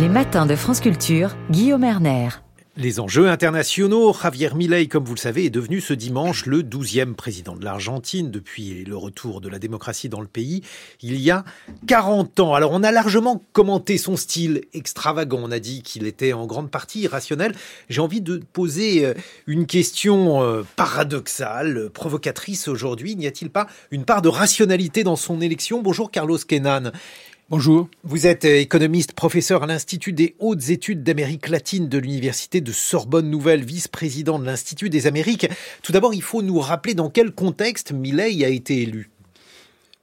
Les matins de France Culture, Guillaume Erner. Les enjeux internationaux, Javier Milei, comme vous le savez, est devenu ce dimanche le 12e président de l'Argentine depuis le retour de la démocratie dans le pays il y a 40 ans. Alors on a largement commenté son style extravagant, on a dit qu'il était en grande partie irrationnel. J'ai envie de poser euh, une question euh, paradoxale, provocatrice aujourd'hui. N'y a-t-il pas une part de rationalité dans son élection? Bonjour Carlos Kenan. Bonjour. Vous êtes euh, économiste, professeur à l'Institut des hautes études d'Amérique latine de l'Université de Sorbonne Nouvelle, vice-président de l'Institut des Amériques. Tout d'abord, il faut nous rappeler dans quel contexte Milley a été élu.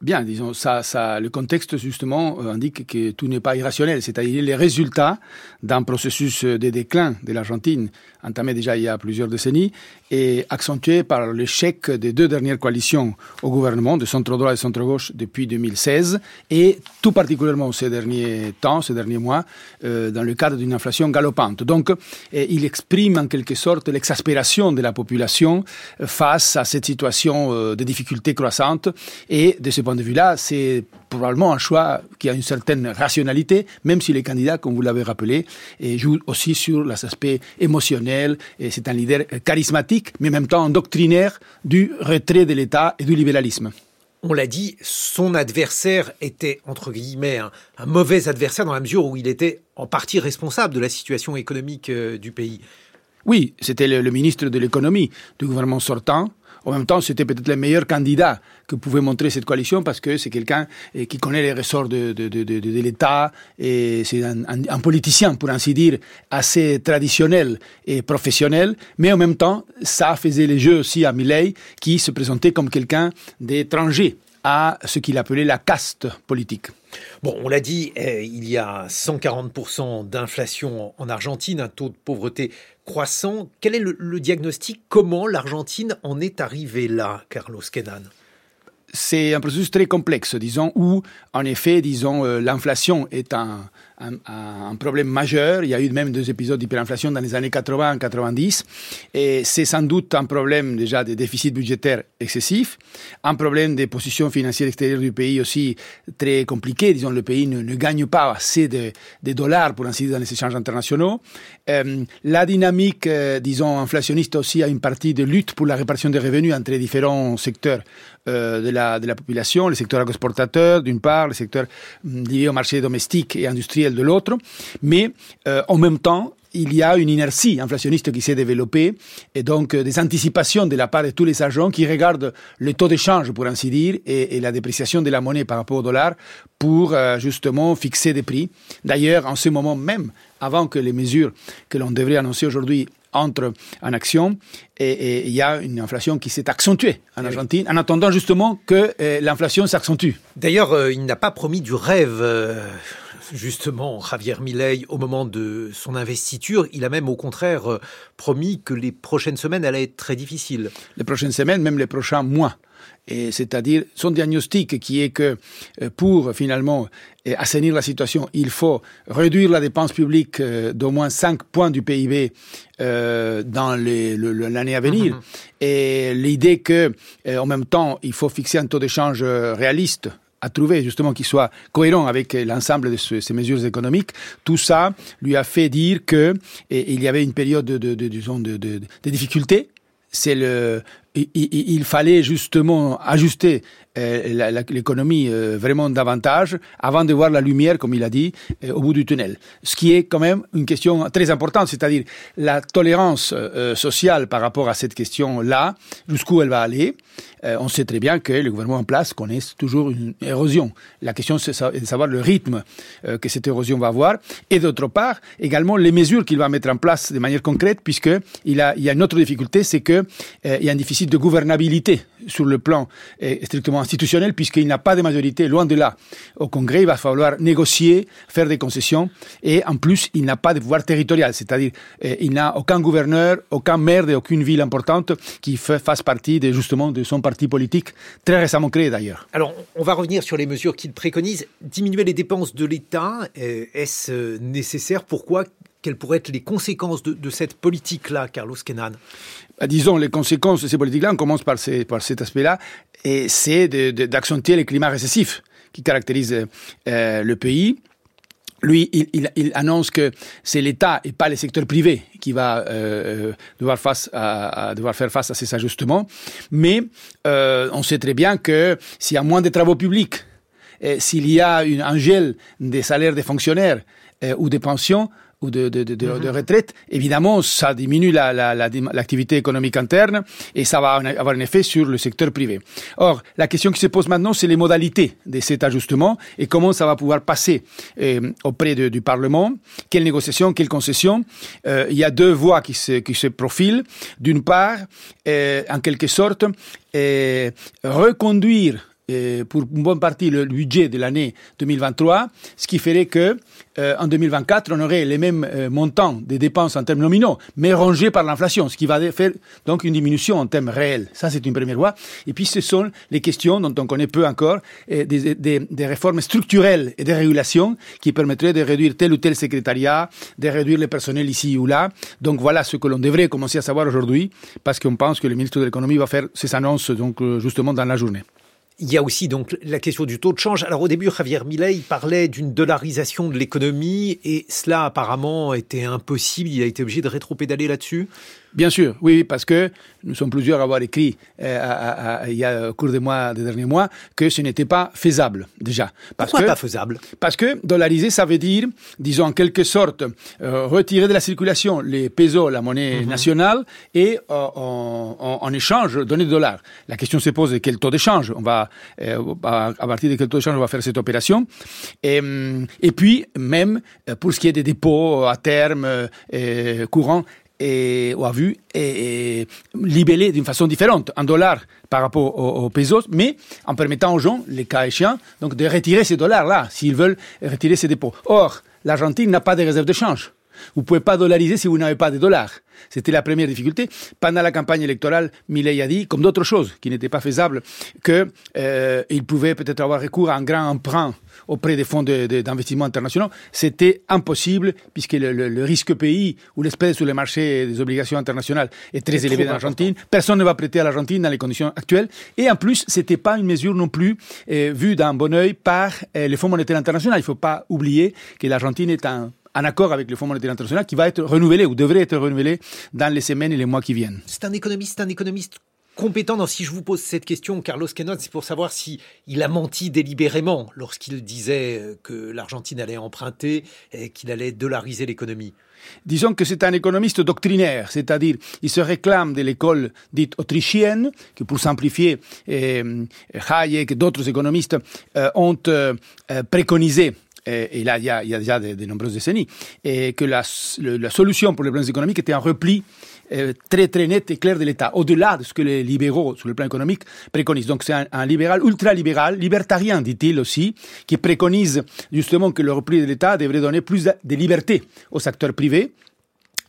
Bien, disons, ça, ça, le contexte justement euh, indique que tout n'est pas irrationnel, c'est-à-dire les résultats d'un processus de déclin de l'Argentine, entamé déjà il y a plusieurs décennies, et accentué par l'échec des deux dernières coalitions au gouvernement, de centre-droit et centre-gauche, depuis 2016, et tout particulièrement ces derniers temps, ces derniers mois, euh, dans le cadre d'une inflation galopante. Donc, il exprime en quelque sorte l'exaspération de la population euh, face à cette situation de difficultés croissantes et de ce point de vue-là, c'est probablement un choix qui a une certaine rationalité, même si les candidats, comme vous l'avez rappelé, jouent aussi sur l'aspect Et c'est un leader charismatique, mais en même temps doctrinaire du retrait de l'État et du libéralisme on l'a dit, son adversaire était, entre guillemets, un, mauvais adversaire dans la mesure où il était en partie responsable de la situation économique euh, du pays. Oui, c'était le, ministre de l'économie du gouvernement sortant, en même temps, c'était peut-être le meilleur candidat que pouvait montrer cette coalition parce que c'est quelqu'un eh, qui connaît les ressorts de, l'État et c'est un, un, politicien, pour ainsi dire, assez traditionnel et professionnel. Mais en même temps, ça faisait les jeux aussi à Milley qui se présentait comme quelqu'un d'étranger à ce qu'il appelait la caste politique. Bon, on l'a dit, eh, il y a 140% d'inflation en Argentine, un taux de pauvreté croissant. Quel est le, diagnostic? Comment l'Argentine en est arrivée là, Carlos Kenan c'est un processus très complexe, disons, où, en effet, disons, euh, l'inflation est un, un, problème majeur. Il y a eu même deux épisodes d'hyperinflation dans les années 80-90. Et c'est sans doute un problème déjà de déficit budgétaire excessif, un problème des positions financières extérieures du pays aussi très compliqué. Disons, le pays ne, ne gagne pas assez de, dollars, pour ainsi dire, dans les échanges internationaux. Euh, la dynamique, euh, disons, inflationniste aussi a une partie de lutte pour la répartition des revenus entre les différents secteurs euh, de, la, de la population, le secteur agroexportateur d'une part, le secteur mm, lié au marché domestique et industriel de l'autre, mais euh, en même temps, il y a une inertie inflationniste qui s'est développée et donc euh, des anticipations de la part de tous les agents qui regardent le taux d'échange, pour ainsi dire, et, la dépréciation de la monnaie par rapport au dollar pour euh, justement fixer des prix. D'ailleurs, en ce moment même, avant que les mesures que l'on devrait annoncer aujourd'hui entrent en action, et il y a une inflation qui s'est accentuée en eh Argentine, en attendant justement que l'inflation s'accentue. D'ailleurs, il n'a pas promis du rêve justement Javier Milei au moment de son investiture. Il a même au contraire euh, promis que les prochaines semaines allaient être très difficiles. Les prochaines semaines, même les prochains mois. Et c'est-à-dire son diagnostic qui est que euh, pour finalement euh, assainir la situation, il faut réduire la dépense publique d'au moins 5 points du PIB dans l'année à venir. Mm-hmm. Et l'idée que en même temps, il faut fixer un taux d'échange réaliste à trouver justement qu'il soit cohérent avec l'ensemble de ces mesures économiques, tout ça lui a fait dire que il y avait une période de, de, de, de, de difficultés. C'est le, il, fallait justement ajuster euh, l'économie euh, vraiment davantage avant de voir la lumière, comme il a dit, euh, au bout du tunnel. Ce qui est quand même une question très importante, c'est-à-dire la tolérance sociale par rapport à cette question-là, jusqu'où elle va aller. on sait très bien que le gouvernement en place connaît toujours une érosion. La question, c'est de savoir le rythme que cette érosion va avoir. Et d'autre part, également les mesures qu'il va mettre en place de manière concrète, puisque il, a, il y a une autre difficulté, c'est qu'il y a un déficit de gouvernabilité sur le plan strictement institutionnel, puisqu'il n'a pas de majorité, loin de là. Au Congrès, il va falloir négocier, faire des concessions, et en plus, il n'a pas de pouvoir territorial, c'est-à-dire eh, il n'a aucun gouverneur, aucun maire d'aucune ville importante qui fasse partie de, justement de son parti politique, très récemment créé d'ailleurs. Alors, on va revenir sur les mesures qu'il préconise. Diminuer les dépenses de l'État, eh, est-ce euh, nécessaire? Pourquoi? Quelles pourraient être les conséquences de, cette politique-là, Carlos Kenan bah, Disons, les conséquences de ces politiques-là, on commence par, cet aspect-là, et c'est d'accentuer le climat récessif qui caractérise euh, le pays lui, il, annonce que c'est l'État et pas le secteur privé qui va euh, devoir, face faire face à ces ajustements. Mais on sait très bien que s'il y a moins de travaux publics, s'il y a une, un gel des salaires des fonctionnaires ou des pensions, ou de, de, de, de, mhm. retraite, évidemment, ça diminue l'activité la, la, économique interne et ça va avoir un effet sur le secteur privé. Or, la question qui se pose maintenant, c'est les modalités de cet ajustement et comment ça va pouvoir passer euh, auprès du Parlement, quelles négociations, quelles concessions? Euh, il y a deux voies qui se, qui se profilent. D'une part, euh, en quelque sorte, reconduire pour une bonne partie le budget de l'année 2023, ce qui ferait que euh, en 2024, on aurait les mêmes euh, montants des dépenses en termes nominaux, mais rongés par l'inflation, ce qui va faire donc une diminution en termes réels. Ça, c'est une première voie. Et puis, ce sont les questions dont on connaît peu encore, euh, des, des, des, réformes structurelles et des régulations qui permettraient de réduire tel ou tel secrétariat, de réduire le personnel ici ou là. Donc, voilà ce que l'on devrait commencer à savoir aujourd'hui, parce qu'on pense que le ministre de l'économie va faire ses annonces donc justement dans la journée. Il y a aussi donc la question du taux de change. Alors au début, Javier Milei parlait d'une dollarisation de l'économie et cela apparemment était impossible. Il a été obligé de rétro-pédaler là-dessus. Bien sûr, oui, parce que nous sommes plusieurs à avoir écrit euh, il y a au cours des mois, des derniers mois, que ce n'était pas faisable déjà. Parce Pourquoi pas faisable? Parce que dollariser, ça veut dire, disons en quelque sorte, euh, retirer de la circulation les pesos, la monnaie mhm. nationale, et euh, en, en, échange donner des dollars. La question se pose de quel taux d'échange on va, à partir de quel taux d'échange on va faire cette opération. Et, et puis même pour ce qui est des dépôts à terme courant, et, libellé d'une façon différente, en dollars par rapport aux, pesos, mais en permettant aux gens, les cas échéants, donc de retirer ces dollars-là, s'ils veulent retirer ces dépôts. Or, l'Argentine n'a pas de réserve de change. Vous ne pouvez pas dollariser si vous n'avez pas de dollars. C'était la première difficulté. Pendant la campagne électorale, Milei a dit, comme d'autres choses qui n'étaient pas faisables, qu'il euh, pouvait peut-être avoir recours à un grand emprunt auprès des fonds d'investissement internationaux. C'était impossible puisque le, risque pays ou l'espèce sur les marchés des obligations internationales est très élevé en Argentine. Personne ne va prêter à l'Argentine dans les conditions actuelles. Et en plus, c'était pas une mesure non plus euh, vue d'un bon oeil par euh, les fonds monétaires internationaux. Il ne faut pas oublier que l'Argentine est un en accord avec le Fonds monétaire international qui va être renouvelé ou devrait être renouvelé dans les semaines et les mois qui viennent. C'est un économiste, un économiste compétent si je vous pose cette question, Carlos Quenon, c'est pour savoir si il a menti délibérément lorsqu'il disait que l'Argentine allait emprunter et qu'il allait dollariser l'économie. Disons que c'est un économiste doctrinaire, c'est-à-dire il se réclame de l'école dite autrichienne, que pour simplifier, euh, Hayek et d'autres économistes euh, ont euh, préconisé et, là il y, a, déjà de, nombreuses décennies, et que la, solution pour les problèmes économiques était un repli euh, très très net et clair de l'État, au-delà de ce que les libéraux sur le plan économique préconisent. Donc c'est un, libéral ultra-libéral, libertarien dit-il aussi, qui préconise justement que le repli de l'État devrait donner plus de liberté au secteur privé,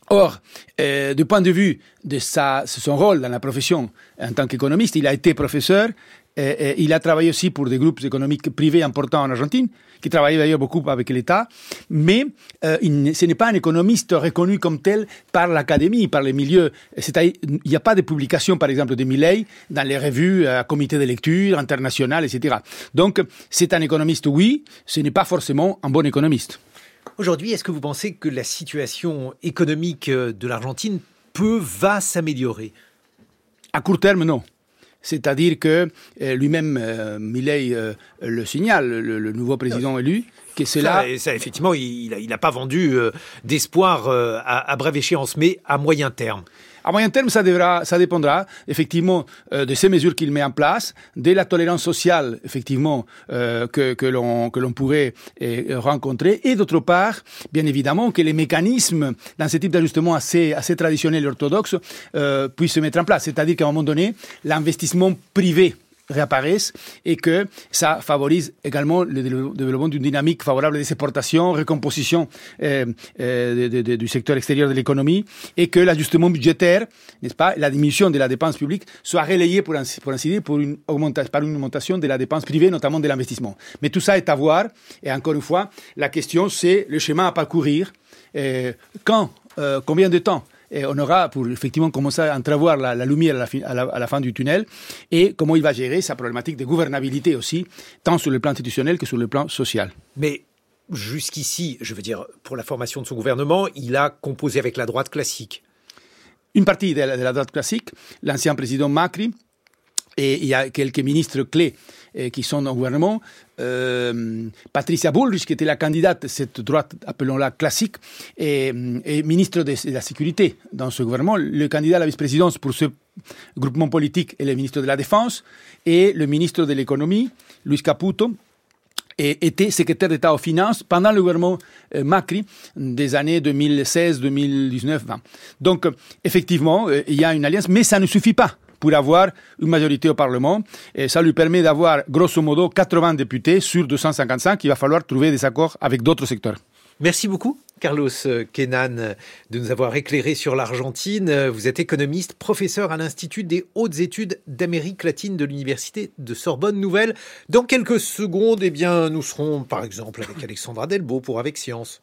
Or, du point de vue de son rôle dans la profession en tant qu'économiste, il a été professeur, et, il a travaillé aussi pour des groupes économiques privés importants en Argentine, qui travaillaient d'ailleurs beaucoup avec l'État, mais euh, il, ce n'est pas un économiste reconnu comme tel par l'académie, par les milieux. C'est-à-dire, il n'y a pas de publication, par exemple, de Milley dans les revues, euh, comité de lecture, internationales, etc. Donc, c'est un économiste, oui, ce n'est pas forcément un bon économiste. Aujourd'hui, est-ce que vous pensez que la situation économique euh, de l'Argentine peut, va s'améliorer? À court terme, non. C'est-à-dire que euh, lui-même, euh, Millet le signale, le, nouveau président élu, que c'est là. Ça, effectivement, il n'a pas vendu d'espoir à, à brève échéance, mais à moyen terme. À moyen terme, ça, devra, ça dépendra effectivement euh, de ces mesures qu'il met en place, de la tolérance sociale effectivement euh, que, que l'on pourrait euh, rencontrer, et d'autre part, bien évidemment, que les mécanismes dans ce type d'ajustement assez assez traditionnel et orthodoxe puissent se mettre en place. C'est-à-dire qu'à un moment donné, l'investissement privé réapparaissent et que ça favorise également le développement d'une dynamique favorable des exportations, recomposition euh, euh, du secteur extérieur de l'économie et que l'ajustement budgétaire, n'est-ce pas, la diminution de la dépense publique soit relayée, pour pour dire, une augmentation, par une augmentation de la dépense privée, notamment de l'investissement. Mais tout ça est à voir et encore une fois, la question c'est le chemin à parcourir. Euh, quand, combien de temps et on aura pour effectivement commencer à entrevoir la, lumière à la, à, la, fin du tunnel et comment il va gérer sa problématique de gouvernabilité aussi, tant sur le plan institutionnel que sur le plan social. Mais jusqu'ici, je veux dire, pour la formation de son gouvernement, il a composé avec la droite classique. Une partie de la, droite classique, l'ancien président Macri, et il y a quelques ministres clés eh, qui sont au gouvernement. Euh, Patricia Bullrich, qui était la candidate cette droite, appelons-la classique, est, ministre de, la Sécurité dans ce gouvernement. Le candidat à la vice-présidence pour ce groupement politique est le ministre de la Défense et le ministre de l'Économie, Luis Caputo, était secrétaire d'État aux finances pendant le gouvernement euh, Macri des années 2016, 2019, 20. Donc, effectivement, euh, il y a une alliance, mais ça ne suffit pas pour avoir une majorité au Parlement. Et ça lui permet d'avoir, grosso modo, 80 députés sur 255. Il va falloir trouver des accords avec d'autres secteurs. Merci beaucoup, Carlos Kenan, de nous avoir éclairé sur l'Argentine. Vous êtes économiste, professeur à l'Institut des hautes études d'Amérique latine de l'Université de Sorbonne Nouvelle. Dans quelques secondes, eh bien, nous serons, par exemple, avec Alexandra Delbo pour Avec Science.